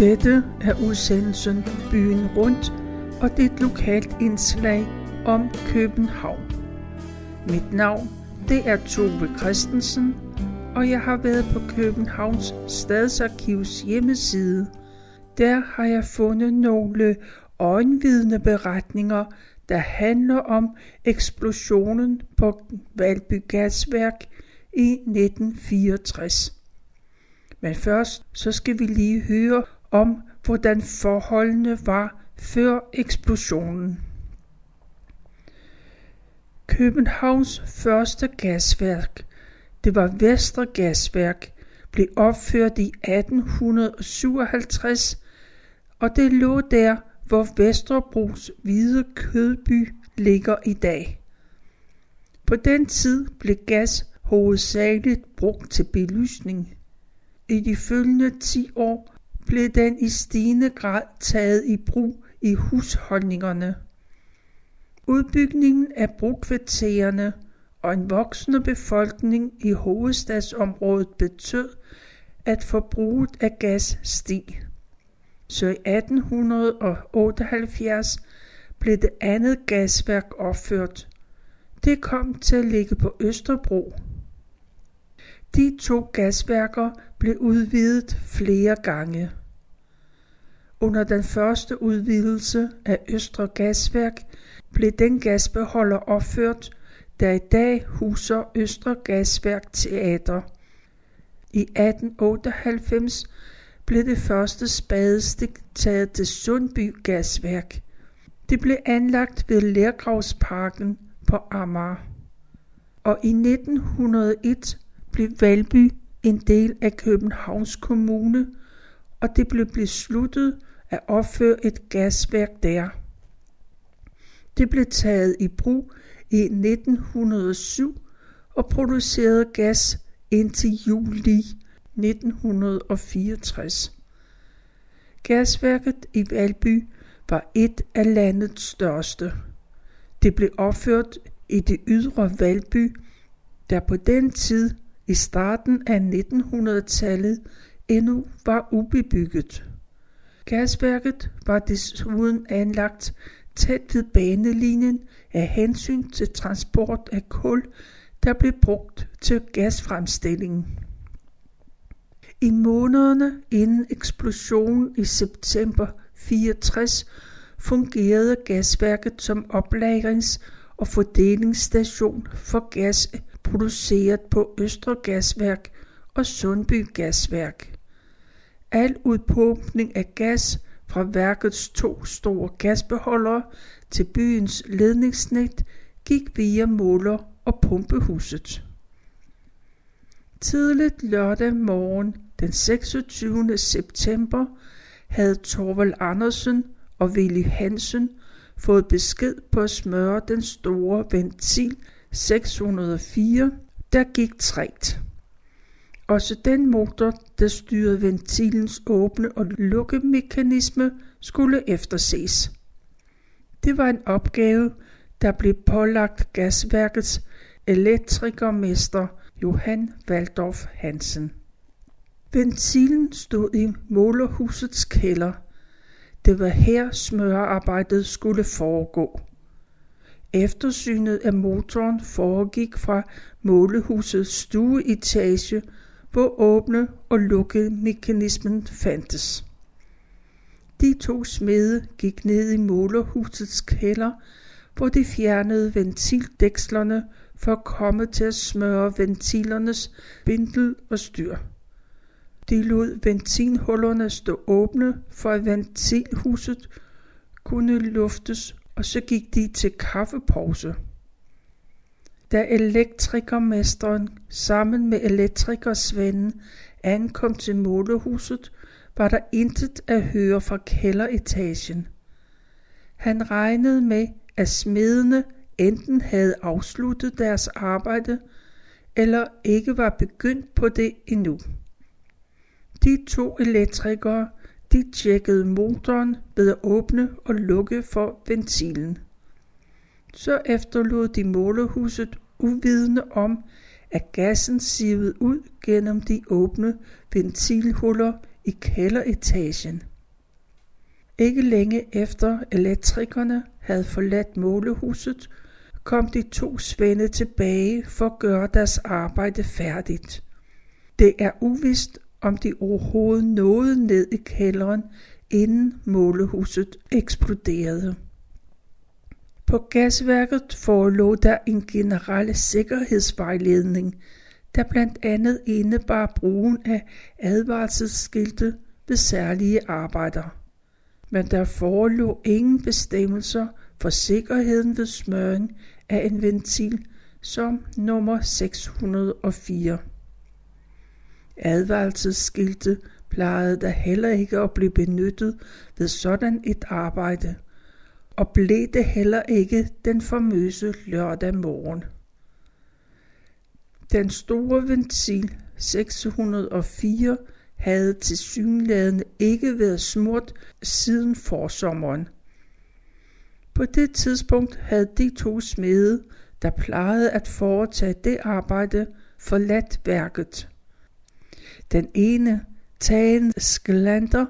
Dette er udsendelsen Byen Rundt, og det er et lokalt indslag om København. Mit navn, det er Tove Christensen, og jeg har været på Københavns Stadsarkivs hjemmeside. Der har jeg fundet nogle øjenvidende beretninger, der handler om eksplosionen på Valby Gasværk i 1964. Men først så skal vi lige høre om, hvordan forholdene var før eksplosionen. Københavns første gasværk, det var Vestre Gasværk, blev opført i 1857, og det lå der, hvor Vesterbros hvide kødby ligger i dag. På den tid blev gas hovedsageligt brugt til belysning. I de følgende 10 år blev den i stigende grad taget i brug i husholdningerne. Udbygningen af brugkvartererne og en voksende befolkning i hovedstadsområdet betød, at forbruget af gas steg. Så i 1878 blev det andet gasværk opført. Det kom til at ligge på Østerbro. De to gasværker blev udvidet flere gange. Under den første udvidelse af Østre Gasværk blev den gasbeholder opført, der i dag huser Østre Gasværk Teater. I 1898 blev det første spadestik taget til Sundby Gasværk. Det blev anlagt ved Lærgravsparken på Amager. Og i 1901 blev Valby en del af Københavns Kommune, og det blev besluttet at opføre et gasværk der. Det blev taget i brug i 1907 og producerede gas indtil juli 1964. Gasværket i Valby var et af landets største. Det blev opført i det ydre Valby, der på den tid i starten af 1900-tallet endnu var ubebygget. Gasværket var desuden anlagt tæt ved banelinjen af hensyn til transport af kul, der blev brugt til gasfremstillingen. I månederne inden eksplosionen i september 64 fungerede gasværket som oplagrings- og fordelingsstation for gas produceret på Østre Gasværk og Sundby Gasværk. Al udpumpning af gas fra værkets to store gasbeholdere til byens ledningsnet gik via måler og pumpehuset. Tidligt lørdag morgen den 26. september havde Torvald Andersen og Willy Hansen fået besked på at smøre den store ventil 604, der gik trægt. Også den motor, der styrede ventilens åbne og lukkemekanisme, skulle efterses. Det var en opgave, der blev pålagt gasværkets elektrikermester Johan Waldorf Hansen. Ventilen stod i målerhusets kælder. Det var her smørearbejdet skulle foregå. Eftersynet af motoren foregik fra målehusets stueetage, hvor åbne og lukkede mekanismen fandtes. De to smede gik ned i målerhusets kælder, hvor de fjernede ventildækslerne for at komme til at smøre ventilernes bindel og styr. De lod ventilhullerne stå åbne, for at ventilhuset kunne luftes, og så gik de til kaffepause. Da elektrikermesteren sammen med elektrikersvenden ankom til målehuset, var der intet at høre fra kælderetagen. Han regnede med, at smedene enten havde afsluttet deres arbejde, eller ikke var begyndt på det endnu. De to elektrikere, de tjekkede motoren ved at åbne og lukke for ventilen. Så efterlod de målehuset uvidende om, at gassen sivede ud gennem de åbne ventilhuller i kælderetagen. Ikke længe efter elektrikerne havde forladt målehuset, kom de to svende tilbage for at gøre deres arbejde færdigt. Det er uvist, om de overhovedet nåede ned i kælderen, inden målehuset eksploderede. På gasværket forelå der en generel sikkerhedsvejledning, der blandt andet indebar brugen af advarselsskilte ved særlige arbejder. Men der forelå ingen bestemmelser for sikkerheden ved smøring af en ventil som nummer 604. Advarselsskilte plejede der heller ikke at blive benyttet ved sådan et arbejde, og blev det heller ikke den famøse lørdag morgen. Den store ventil 604 havde til synlædende ikke været smurt siden forsommeren. På det tidspunkt havde de to smede, der plejede at foretage det arbejde, forladt værket. Den ene, Tagen Sklander,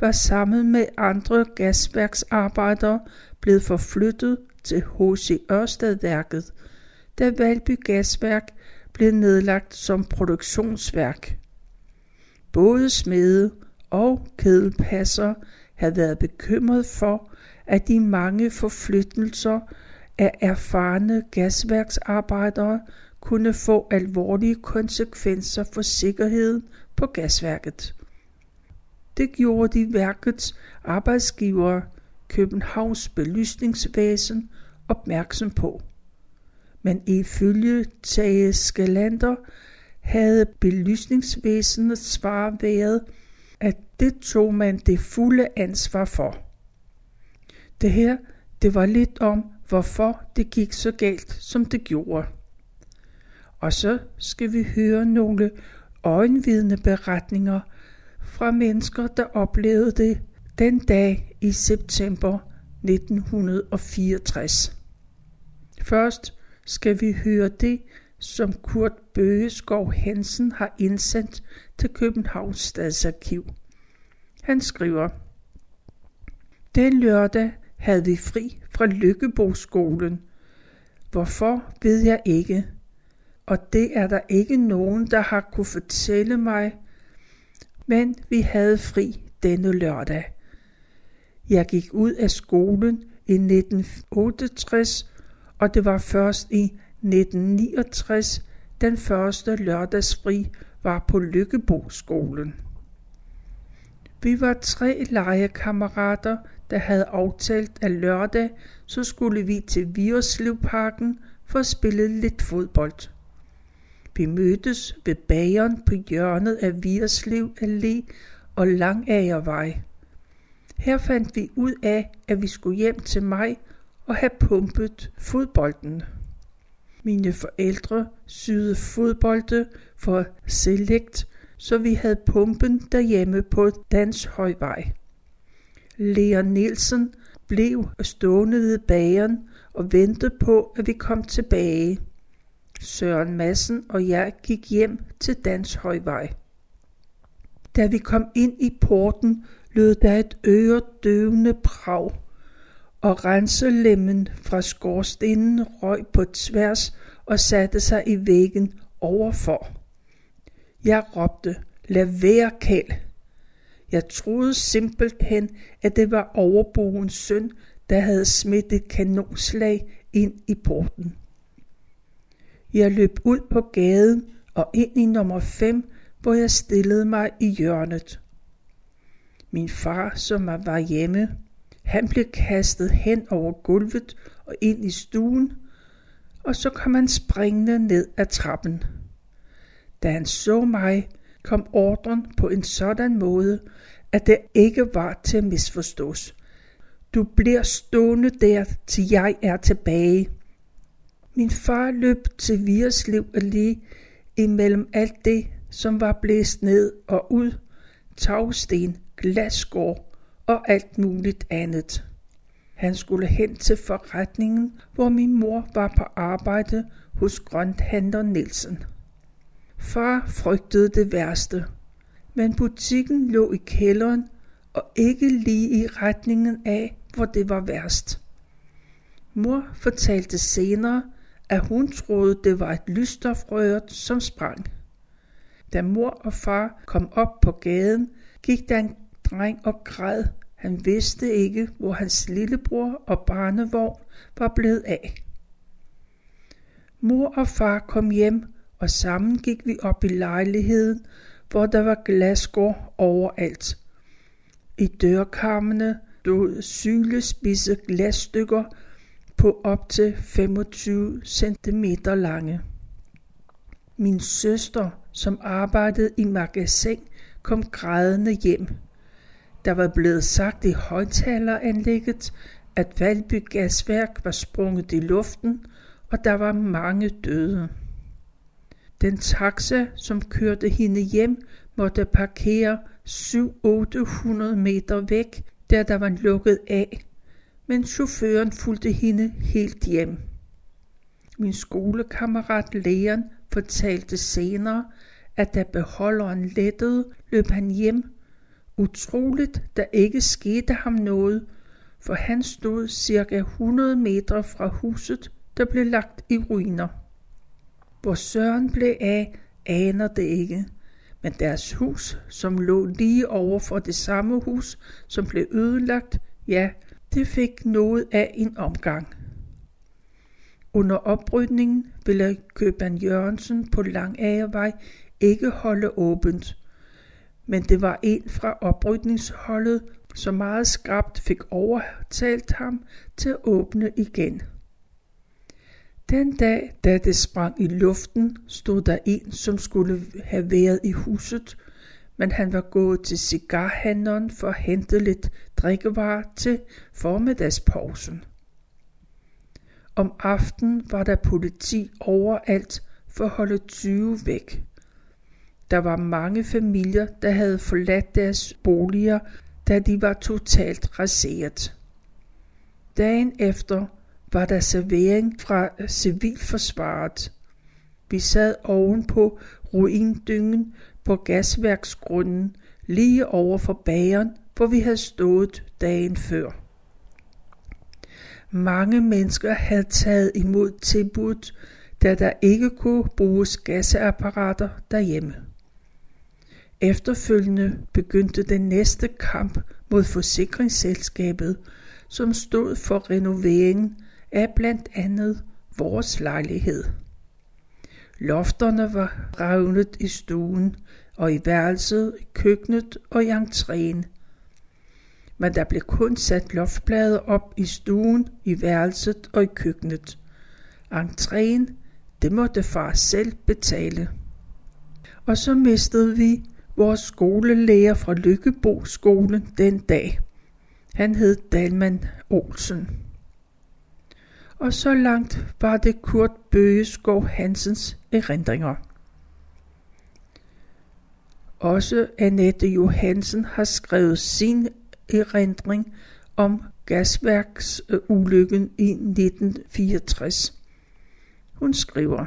var sammen med andre gasværksarbejdere blevet forflyttet til H.C. Ørstedværket, da Valby Gasværk blev nedlagt som produktionsværk. Både smede og kedelpasser havde været bekymret for, at de mange forflyttelser af erfarne gasværksarbejdere kunne få alvorlige konsekvenser for sikkerheden på gasværket. Det gjorde de værkets arbejdsgivere, Københavns belysningsvæsen, opmærksom på. Men ifølge Tage Skalander havde belysningsvæsenets svar været, at det tog man det fulde ansvar for. Det her, det var lidt om, hvorfor det gik så galt, som det gjorde. Og så skal vi høre nogle øjenvidende beretninger fra mennesker, der oplevede det den dag i september 1964. Først skal vi høre det, som Kurt Bøgeskov Hansen har indsendt til Københavns Stadsarkiv. Han skriver, Den lørdag havde vi fri fra Lykkeboskolen. Hvorfor ved jeg ikke, og det er der ikke nogen, der har kunne fortælle mig, men vi havde fri denne lørdag. Jeg gik ud af skolen i 1968, og det var først i 1969, den første lørdagsfri var på Lykkeboskolen. Vi var tre legekammerater, der havde aftalt, at lørdag så skulle vi til Vireslevparken for at spille lidt fodbold. Vi mødtes ved bageren på hjørnet af Virslev Allé og Langagervej. Her fandt vi ud af, at vi skulle hjem til mig og have pumpet fodbolden. Mine forældre syede fodbolde for Select, så vi havde pumpen derhjemme på Danshøjvej. Leon Nielsen blev stående ved bageren og ventede på, at vi kom tilbage. Søren Madsen og jeg gik hjem til Danshøjvej. Da vi kom ind i porten, lød der et øredøvende brag, og renselemmen fra skorstenen røg på tværs og satte sig i væggen overfor. Jeg råbte, lad være kæld. Jeg troede simpelthen, at det var overboens søn, der havde smidt et kanonslag ind i porten. Jeg løb ud på gaden og ind i nummer 5, hvor jeg stillede mig i hjørnet. Min far, som var hjemme, han blev kastet hen over gulvet og ind i stuen, og så kom han springende ned ad trappen. Da han så mig, kom ordren på en sådan måde, at det ikke var til at misforstås. Du bliver stående der, til jeg er tilbage. Min far løb til Vireslev lige imellem alt det, som var blæst ned og ud, tagsten, glasgård og alt muligt andet. Han skulle hen til forretningen, hvor min mor var på arbejde hos grønthandler Nielsen. Far frygtede det værste, men butikken lå i kælderen, og ikke lige i retningen af, hvor det var værst. Mor fortalte senere, at hun troede, det var et lysstofrør, som sprang. Da mor og far kom op på gaden, gik der en dreng og græd. Han vidste ikke, hvor hans lillebror og barnevogn var blevet af. Mor og far kom hjem, og sammen gik vi op i lejligheden, hvor der var glasgård overalt. I dørkarmene stod sylespidse glasstykker på op til 25 cm lange. Min søster, som arbejdede i magasin, kom grædende hjem. Der var blevet sagt i højtaleranlægget, at Valby Gasværk var sprunget i luften, og der var mange døde. Den taxa, som kørte hende hjem, måtte parkere 700-800 meter væk, da der var lukket af, men chaufføren fulgte hende helt hjem. Min skolekammerat Leon fortalte senere, at da beholderen lettede, løb han hjem. Utroligt, der ikke skete ham noget, for han stod cirka 100 meter fra huset, der blev lagt i ruiner. Hvor Søren blev af, aner det ikke. Men deres hus, som lå lige over for det samme hus, som blev ødelagt, ja, det fik noget af en omgang. Under oprydningen ville købmand Jørgensen på Langagervej ikke holde åbent, men det var en fra oprydningsholdet, som meget skrabt fik overtalt ham til at åbne igen. Den dag, da det sprang i luften, stod der en, som skulle have været i huset, men han var gået til cigarhandleren for at hente lidt drikkevarer til formiddagspausen. Om aftenen var der politi overalt for at holde 20 væk. Der var mange familier, der havde forladt deres boliger, da de var totalt raseret. Dagen efter var der servering fra civilforsvaret. Vi sad oven på ruindyngen på gasværksgrunden lige over for bageren, hvor vi havde stået dagen før. Mange mennesker havde taget imod tilbuddet, da der ikke kunne bruges gasapparater derhjemme. Efterfølgende begyndte den næste kamp mod forsikringsselskabet, som stod for renoveringen af blandt andet vores lejlighed. Lofterne var revnet i stuen og i værelset, i køkkenet og i entréen. Men der blev kun sat loftplader op i stuen, i værelset og i køkkenet. Entréen, det måtte far selv betale. Og så mistede vi vores skolelærer fra Lykkebo skolen den dag. Han hed Dalman Olsen. Og så langt var det Kurt Bøgeskov Hansens erindringer. Også Annette Johansen har skrevet sin erindring om gasværksulykken i 1964. Hun skriver,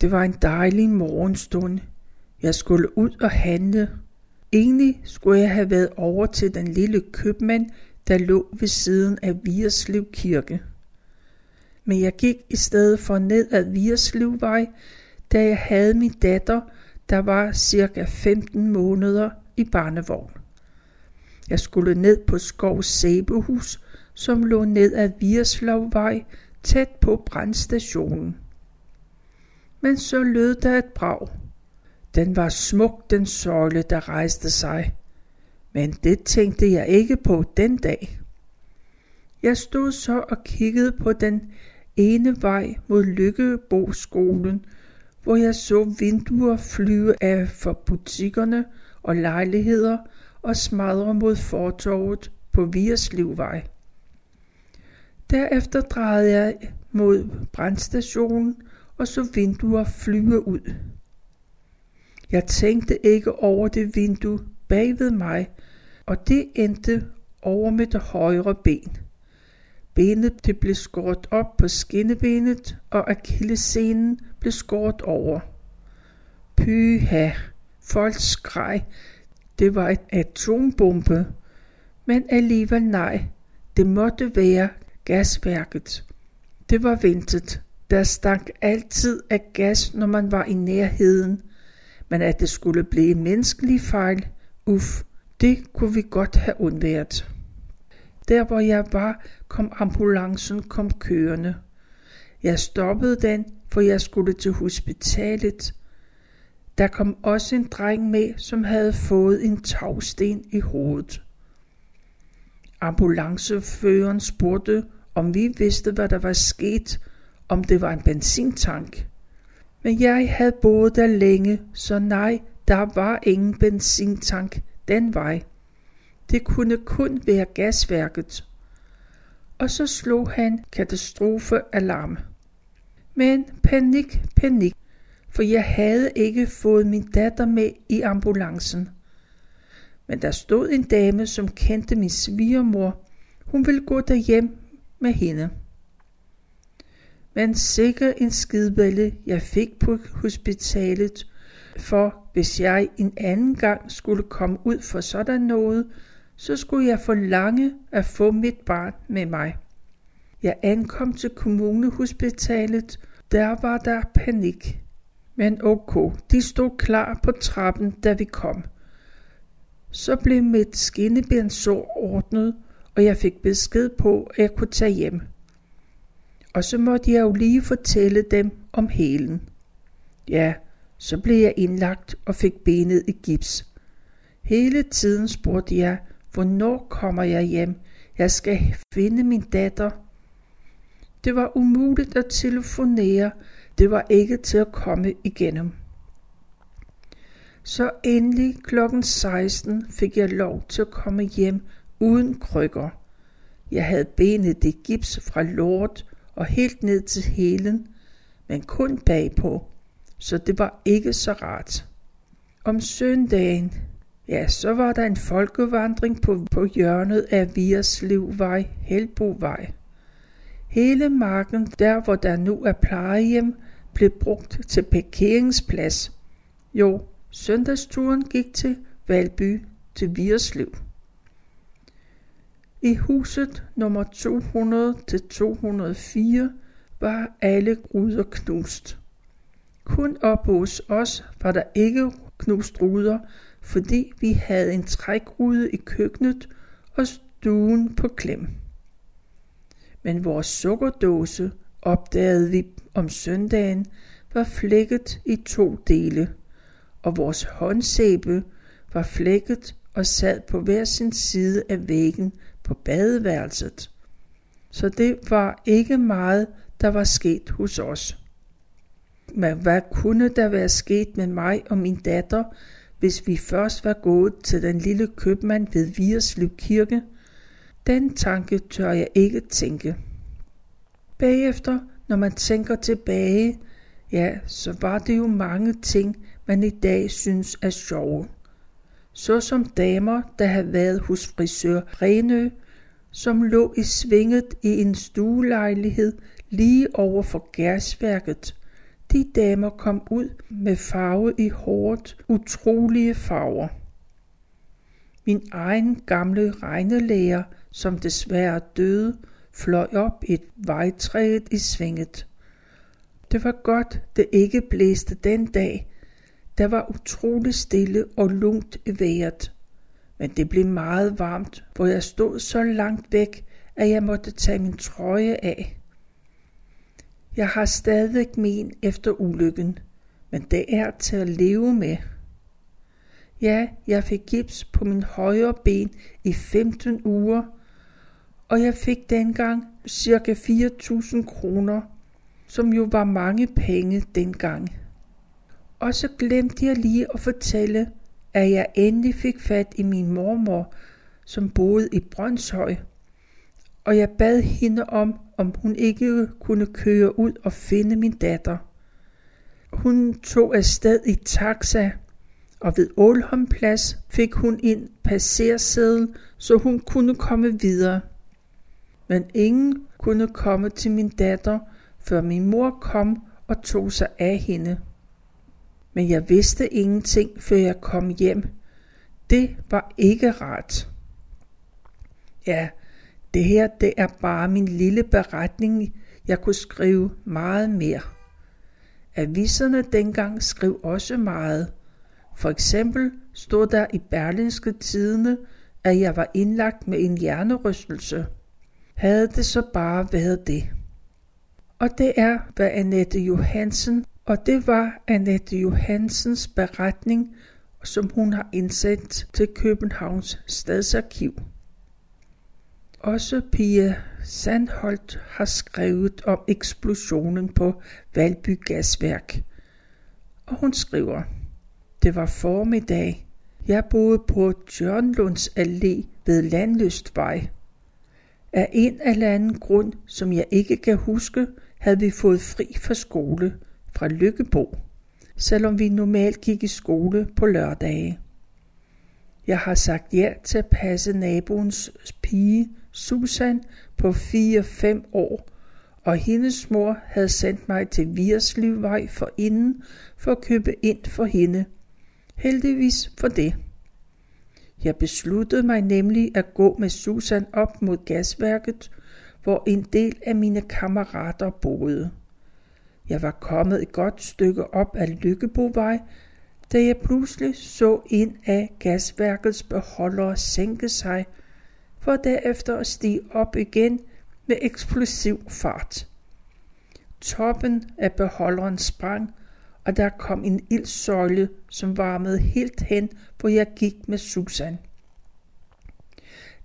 Det var en dejlig morgenstund. Jeg skulle ud og handle. Egentlig skulle jeg have været over til den lille købmand, der lå ved siden af Vierslev Kirke men jeg gik i stedet for ned ad Vierslevvej, da jeg havde min datter, der var cirka 15 måneder i barnevogn. Jeg skulle ned på Skovs Sæbehus, som lå ned ad Vierslevvej, tæt på brandstationen. Men så lød der et brag. Den var smuk, den søjle, der rejste sig. Men det tænkte jeg ikke på den dag. Jeg stod så og kiggede på den ene vej mod Lykkeboskolen, hvor jeg så vinduer flyve af for butikkerne og lejligheder og smadre mod fortorvet på Vierslivvej. Derefter drejede jeg mod brandstationen og så vinduer flyve ud. Jeg tænkte ikke over det vindue bagved mig, og det endte over med det højre ben. Benet det blev skåret op på skinnebenet, og akillescenen blev skåret over. Pyha, folk skreg. Det var et atombombe, Men alligevel nej, det måtte være gasværket. Det var ventet. Der stank altid af gas, når man var i nærheden. Men at det skulle blive en menneskelig fejl, uff, det kunne vi godt have undværet. Der hvor jeg var, kom ambulancen kom kørende. Jeg stoppede den, for jeg skulle til hospitalet. Der kom også en dreng med, som havde fået en tagsten i hovedet. Ambulanceføreren spurgte, om vi vidste, hvad der var sket, om det var en benzintank. Men jeg havde boet der længe, så nej, der var ingen benzintank den vej. Det kunne kun være gasværket. Og så slog han katastrofealarm. Men panik, panik, for jeg havde ikke fået min datter med i ambulancen. Men der stod en dame, som kendte min svigermor. Hun ville gå derhjem med hende. Men sikker en skidballe jeg fik på hospitalet, for hvis jeg en anden gang skulle komme ud for sådan noget, så skulle jeg forlange at få mit barn med mig. Jeg ankom til kommunehospitalet, der var der panik. Men ok, de stod klar på trappen, da vi kom. Så blev mit skinnebensår ordnet, og jeg fik besked på, at jeg kunne tage hjem. Og så måtte jeg jo lige fortælle dem om helen. Ja, så blev jeg indlagt og fik benet i gips. Hele tiden spurgte jeg, hvornår kommer jeg hjem? Jeg skal finde min datter. Det var umuligt at telefonere. Det var ikke til at komme igennem. Så endelig klokken 16 fik jeg lov til at komme hjem uden krykker. Jeg havde benet i gips fra lort og helt ned til hælen, men kun bagpå så det var ikke så rart. Om søndagen, ja, så var der en folkevandring på, på hjørnet af Vierslevvej, Helbovej. Hele marken, der hvor der nu er plejehjem, blev brugt til parkeringsplads. Jo, søndagsturen gik til Valby til Vierslev. I huset nummer 200 til 204 var alle ruder knust. Kun op hos os var der ikke knust ruder, fordi vi havde en trækrude i køkkenet og stuen på klem. Men vores sukkerdåse, opdagede vi om søndagen, var flækket i to dele, og vores håndsæbe var flækket og sad på hver sin side af væggen på badeværelset. Så det var ikke meget, der var sket hos os. Men hvad kunne der være sket med mig og min datter, hvis vi først var gået til den lille købmand ved Vierslev Kirke? Den tanke tør jeg ikke tænke. Bagefter, når man tænker tilbage, ja, så var det jo mange ting, man i dag synes er sjove. Så som damer, der havde været hos frisør Renø, som lå i svinget i en stuelejlighed lige over for gærsværket. – de damer kom ud med farve i håret, utrolige farver. Min egen gamle regnelærer, som desværre døde, fløj op et vejtræet i svinget. Det var godt, det ikke blæste den dag. Der var utrolig stille og lunt i vejret. Men det blev meget varmt, hvor jeg stod så langt væk, at jeg måtte tage min trøje af. Jeg har stadig min efter ulykken, men det er til at leve med. Ja, jeg fik gips på min højre ben i 15 uger, og jeg fik dengang cirka 4.000 kroner, som jo var mange penge dengang. Og så glemte jeg lige at fortælle, at jeg endelig fik fat i min mormor, som boede i Brøndshøj og jeg bad hende om, om hun ikke kunne køre ud og finde min datter. Hun tog afsted i taxa, og ved Ålholm Plads fik hun en passerseddel, så hun kunne komme videre. Men ingen kunne komme til min datter, før min mor kom og tog sig af hende. Men jeg vidste ingenting, før jeg kom hjem. Det var ikke rart. Ja, det her det er bare min lille beretning. Jeg kunne skrive meget mere. Aviserne dengang skrev også meget. For eksempel stod der i Berlinske Tidene, at jeg var indlagt med en hjernerystelse. Havde det så bare været det. Og det er, hvad Annette Johansen, og det var Annette Johansens beretning, som hun har indsendt til Københavns Stadsarkiv. Også Pia Sandholt har skrevet om eksplosionen på Valby Gasværk. Og hun skriver, det var formiddag. Jeg boede på Jørnlunds Allé ved Landlystvej. Af en eller anden grund, som jeg ikke kan huske, havde vi fået fri fra skole fra Lykkebo, selvom vi normalt gik i skole på lørdage. Jeg har sagt ja til at passe naboens pige, Susan, på 4-5 år, og hendes mor havde sendt mig til Vierslivvej for inden for at købe ind for hende. Heldigvis for det. Jeg besluttede mig nemlig at gå med Susan op mod gasværket, hvor en del af mine kammerater boede. Jeg var kommet et godt stykke op ad Lykkebovej, da jeg pludselig så en af gasværkets beholdere sænke sig, for derefter at stige op igen med eksplosiv fart. Toppen af beholderen sprang, og der kom en ildsøjle, som varmede helt hen, hvor jeg gik med Susan.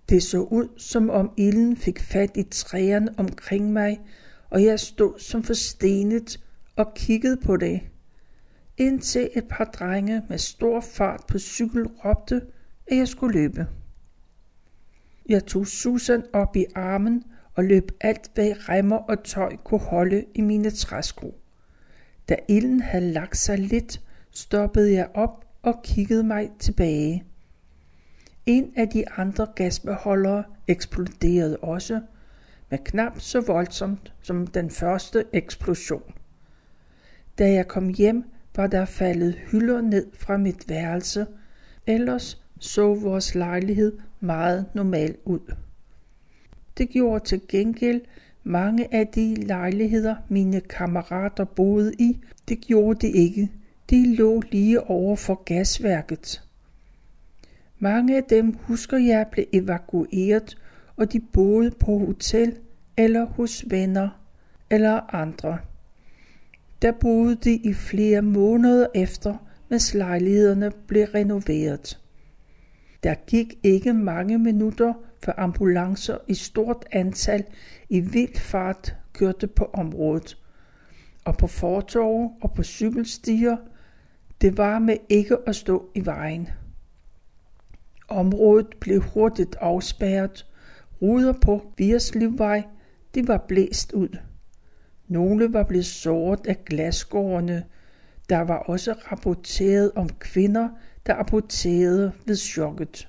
Det så ud, som om ilden fik fat i træerne omkring mig, og jeg stod som forstenet og kiggede på det. Indtil et par drenge med stor fart på cykel råbte, at jeg skulle løbe. Jeg tog Susan op i armen og løb alt, hvad remmer og tøj kunne holde i mine træsko. Da ilden havde lagt sig lidt, stoppede jeg op og kiggede mig tilbage. En af de andre gasbeholdere eksploderede også, men knap så voldsomt som den første eksplosion. Da jeg kom hjem, var der faldet hylder ned fra mit værelse, ellers så vores lejlighed meget normal ud. Det gjorde til gengæld mange af de lejligheder, mine kammerater boede i, det gjorde det ikke. De lå lige over for gasværket. Mange af dem husker jeg blev evakueret, og de boede på hotel eller hos venner eller andre. Der boede de i flere måneder efter, mens lejlighederne blev renoveret. Der gik ikke mange minutter, før ambulancer i stort antal i vild fart kørte på området. Og på fortorve og på cykelstier, det var med ikke at stå i vejen. Området blev hurtigt afspærret. Ruder på Vierslivvej, de var blæst ud. Nogle var blevet såret af glasgårdene. Der var også rapporteret om kvinder, der aborterede ved chokket.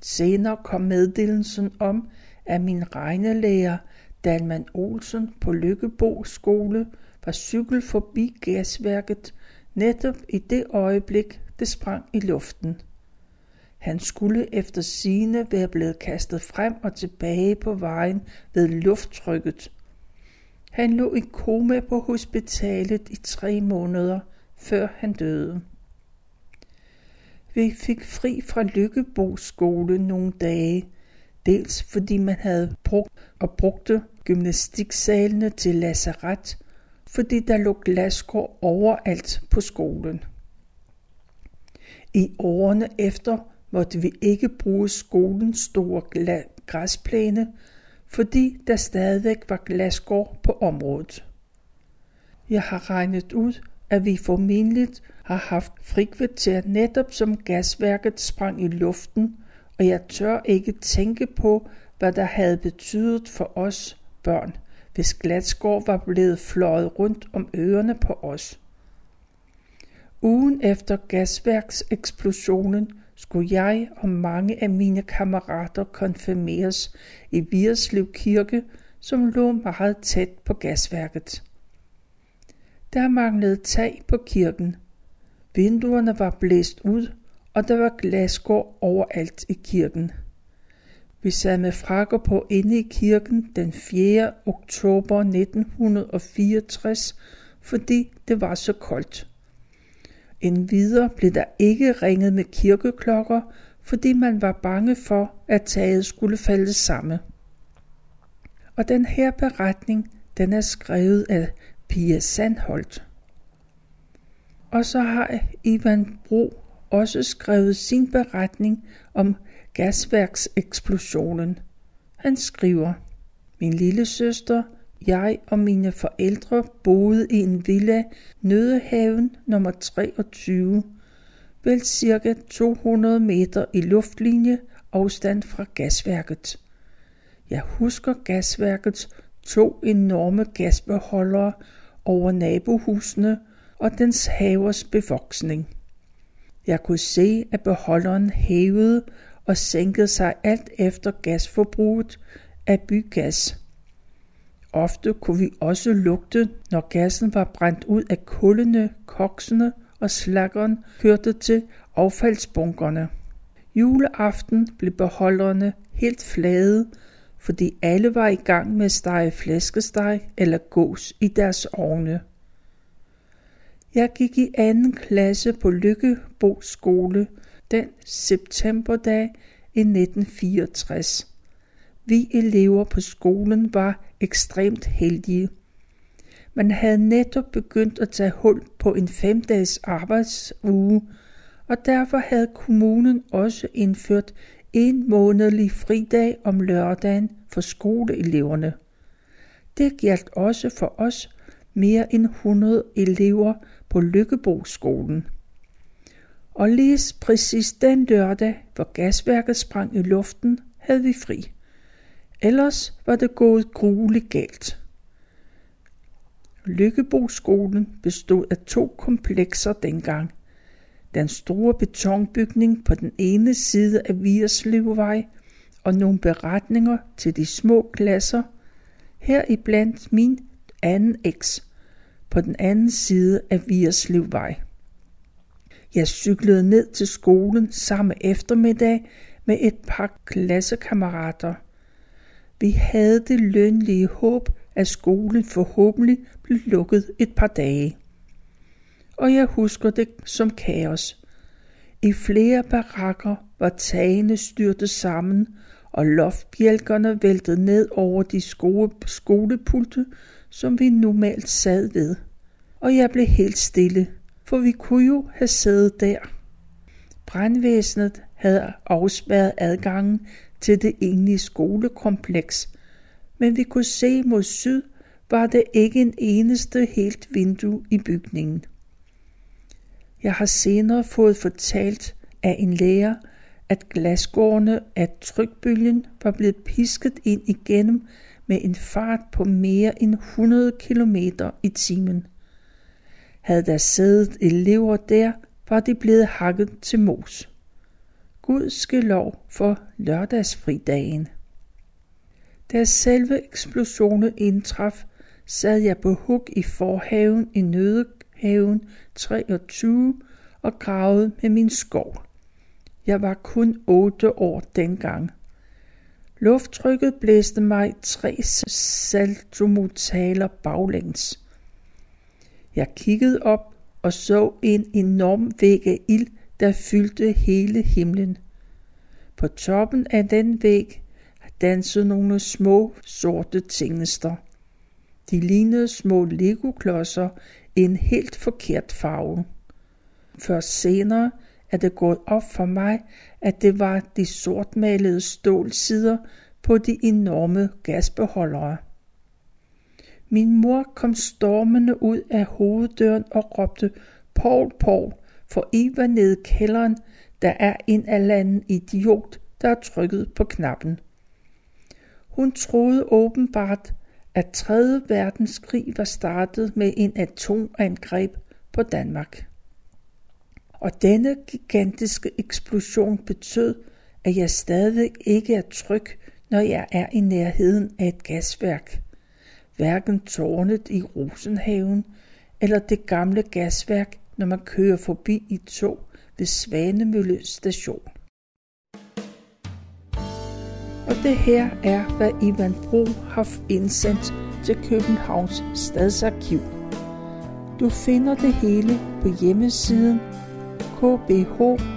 Senere kom meddelelsen om, at min regnelærer Dalman Olsen på Lykkebo skole var cykel forbi gasværket netop i det øjeblik, det sprang i luften. Han skulle efter sine være blevet kastet frem og tilbage på vejen ved lufttrykket. Han lå i koma på hospitalet i tre måneder, før han døde. Vi fik fri fra Lykkebo skole nogle dage, dels fordi man havde brugt og brugte gymnastiksalene til lazaret, fordi der lå glasgård overalt på skolen. I årene efter måtte vi ikke bruge skolens store græsplæne, fordi der stadigvæk var glasgård på området. Jeg har regnet ud, at vi formentlig har haft frikvarter netop som gasværket sprang i luften, og jeg tør ikke tænke på, hvad der havde betydet for os børn, hvis Gladsgård var blevet fløjet rundt om ørerne på os. Ugen efter gasværkseksplosionen skulle jeg og mange af mine kammerater konfirmeres i Vierslev Kirke, som lå meget tæt på gasværket. Der manglede tag på kirken. Vinduerne var blæst ud, og der var glasgård overalt i kirken. Vi sad med frakker på inde i kirken den 4. oktober 1964, fordi det var så koldt. Endvidere blev der ikke ringet med kirkeklokker, fordi man var bange for, at taget skulle falde sammen. Og den her beretning, den er skrevet af Pia Sandholt. Og så har Ivan Bro også skrevet sin beretning om gasværkseksplosionen. Han skriver, Min lille søster, jeg og mine forældre boede i en villa Nødehaven nummer 23, vel cirka 200 meter i luftlinje afstand fra gasværket. Jeg husker gasværkets to enorme gasbeholdere over nabohusene og dens havers bevoksning. Jeg kunne se, at beholderen hævede og sænkede sig alt efter gasforbruget af bygas. Ofte kunne vi også lugte, når gassen var brændt ud af kullene, koksene og slaggeren kørte til affaldsbunkerne. Juleaften blev beholderne helt flade, fordi alle var i gang med at stege flæskesteg eller gås i deres ovne. Jeg gik i anden klasse på Lykkebo skole den septemberdag i 1964. Vi elever på skolen var ekstremt heldige. Man havde netop begyndt at tage hul på en femdages arbejdsuge, og derfor havde kommunen også indført en månedlig fridag om lørdagen for skoleeleverne. Det galt også for os mere end 100 elever på Lykkeboskolen. Og lige præcis den lørdag, hvor gasværket sprang i luften, havde vi fri. Ellers var det gået grueligt galt. Lykkeboskolen bestod af to komplekser dengang. Den store betonbygning på den ene side af Vierslevvej og nogle beretninger til de små klasser, heriblandt min anden eks, på den anden side af Vierslevvej. Jeg cyklede ned til skolen samme eftermiddag med et par klassekammerater. Vi havde det lønlige håb, at skolen forhåbentlig blev lukket et par dage. Og jeg husker det som kaos. I flere barakker var tagene styrtet sammen, og loftbjælkerne væltede ned over de skole, skolepulte, som vi normalt sad ved. Og jeg blev helt stille, for vi kunne jo have siddet der. Brandvæsenet havde afspærret adgangen til det egentlige skolekompleks, men vi kunne se mod syd, var der ikke en eneste helt vindue i bygningen. Jeg har senere fået fortalt af en lærer, at glasgårdene af trykbølgen var blevet pisket ind igennem med en fart på mere end 100 km i timen. Havde der siddet elever der, var de blevet hakket til mos. Gud skal lov for lørdagsfridagen. Da selve eksplosionen indtraf, sad jeg på huk i forhaven i Nødehaven 23 og gravede med min skov. Jeg var kun otte år dengang. Lufttrykket blæste mig tre saltomotaler baglæns. Jeg kiggede op og så en enorm væg af ild, der fyldte hele himlen. På toppen af den væg dansede nogle små sorte tingester. De lignede små legoklodser i en helt forkert farve. Først senere er det gået op for mig, at det var de sortmalede stålsider på de enorme gasbeholdere. Min mor kom stormende ud af hoveddøren og råbte, Paul, Paul, for I var nede i kælderen, der er en eller anden idiot, der har trykket på knappen. Hun troede åbenbart, at 3. verdenskrig var startet med en atomangreb på Danmark. Og denne gigantiske eksplosion betød, at jeg stadig ikke er tryg, når jeg er i nærheden af et gasværk. Hverken tårnet i Rosenhaven eller det gamle gasværk, når man kører forbi i tog ved Svanemølle station. Og det her er, hvad Ivan Bro har indsendt til Københavns Stadsarkiv. Du finder det hele på hjemmesiden kbharkiv.dk